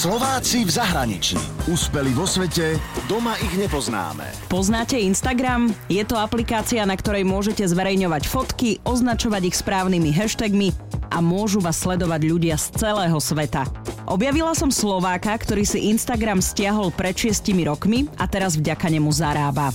Slováci v zahraničí. Úspeli vo svete, doma ich nepoznáme. Poznáte Instagram? Je to aplikácia, na ktorej môžete zverejňovať fotky, označovať ich správnymi hashtagmi a môžu vás sledovať ľudia z celého sveta. Objavila som Slováka, ktorý si Instagram stiahol pred 6 rokmi a teraz vďaka nemu zarába.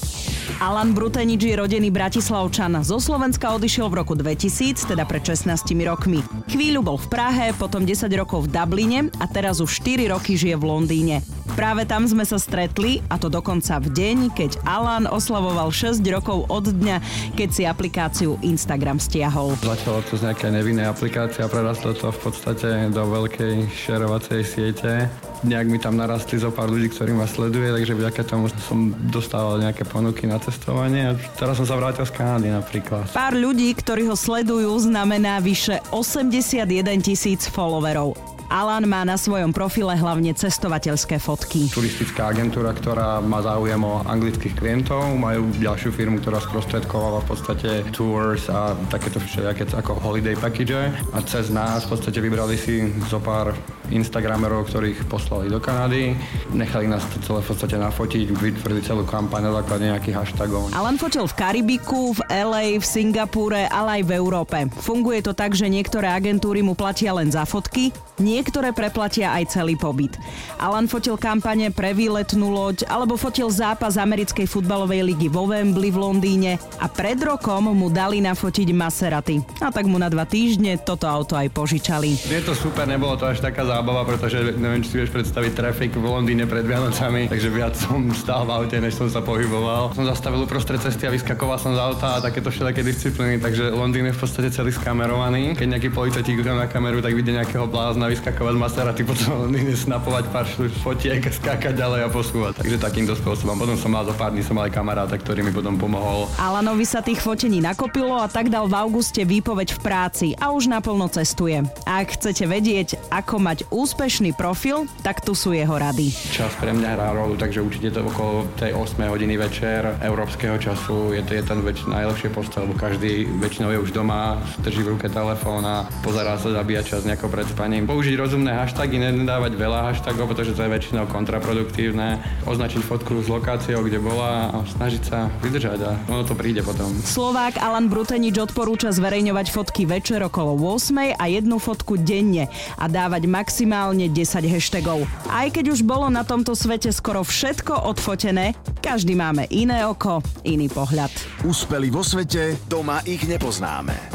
Alan Brutenič je rodený Bratislavčan. Zo Slovenska odišiel v roku 2000, teda pred 16 rokmi. Chvíľu bol v Prahe, potom 10 rokov v Dubline a teraz už 4 roky žije v Londýne. Práve tam sme sa stretli, a to dokonca v deň, keď Alan oslavoval 6 rokov od dňa, keď si aplikáciu Instagram stiahol. Začalo to z nejakej nevinnej aplikácie a prerastlo to v podstate do veľkej šerovacej siete nejak mi tam narastli zo pár ľudí, ktorí ma sleduje, takže vďaka tomu som dostával nejaké ponuky na cestovanie a teraz som sa vrátil z Kanady napríklad. Pár ľudí, ktorí ho sledujú, znamená vyše 81 tisíc followerov. Alan má na svojom profile hlavne cestovateľské fotky. Turistická agentúra, ktorá má záujem o anglických klientov, majú ďalšiu firmu, ktorá sprostredkovala v podstate tours a takéto všelijaké ako holiday package a cez nás v podstate vybrali si zo pár Instagramerov, ktorých poslali do Kanady. Nechali nás to celé v podstate nafotiť, vytvorili celú kampaň na základe nejakých hashtagov. Alan fotil v Karibiku, v LA, v Singapúre, ale aj v Európe. Funguje to tak, že niektoré agentúry mu platia len za fotky, niektoré preplatia aj celý pobyt. Alan fotil kampane pre výletnú loď alebo fotil zápas americkej futbalovej ligy vo Wembley v Londýne a pred rokom mu dali nafotiť Maserati. A tak mu na dva týždne toto auto aj požičali. Je to super, nebolo to až taká zábava, pretože neviem, či si vieš predstaviť trafik v Londýne pred Vianocami, takže viac som stál v aute, než som sa pohyboval. Som zastavil uprostred cesty a vyskakoval som z auta a takéto všetké disciplíny, takže Londýn je v podstate celý skamerovaný. Keď nejaký policajt na kameru, tak vidie nejakého blázna vyskakovať Maserati, potom snapovať pár fotiek, skákať ďalej a posúvať. Takže takýmto spôsobom. Potom som mal zo pár dní som mal aj kamaráta, ktorý mi potom pomohol. Alanovi sa tých fotení nakopilo a tak dal v auguste výpoveď v práci a už naplno cestuje. A ak chcete vedieť, ako mať úspešný profil, tak tu sú jeho rady. Čas pre mňa hrá rolu, takže určite to okolo tej 8 hodiny večer európskeho času je to je ten väč- najlepšie postel, lebo každý väčšinou je už doma, drží v ruke telefón a pozerá sa zabíjať čas nejako pred spaním. Použiť rozumné hashtagy, nedávať veľa hashtagov, pretože to je väčšinou kontraproduktívne. Označiť fotku s lokáciou, kde bola a snažiť sa vydržať a ono to príde potom. Slovák Alan Brutenič odporúča zverejňovať fotky večer okolo 8 a jednu fotku denne a dávať max maximálne 10 hashtagov. Aj keď už bolo na tomto svete skoro všetko odfotené, každý máme iné oko, iný pohľad. Úspeli vo svete, doma ich nepoznáme.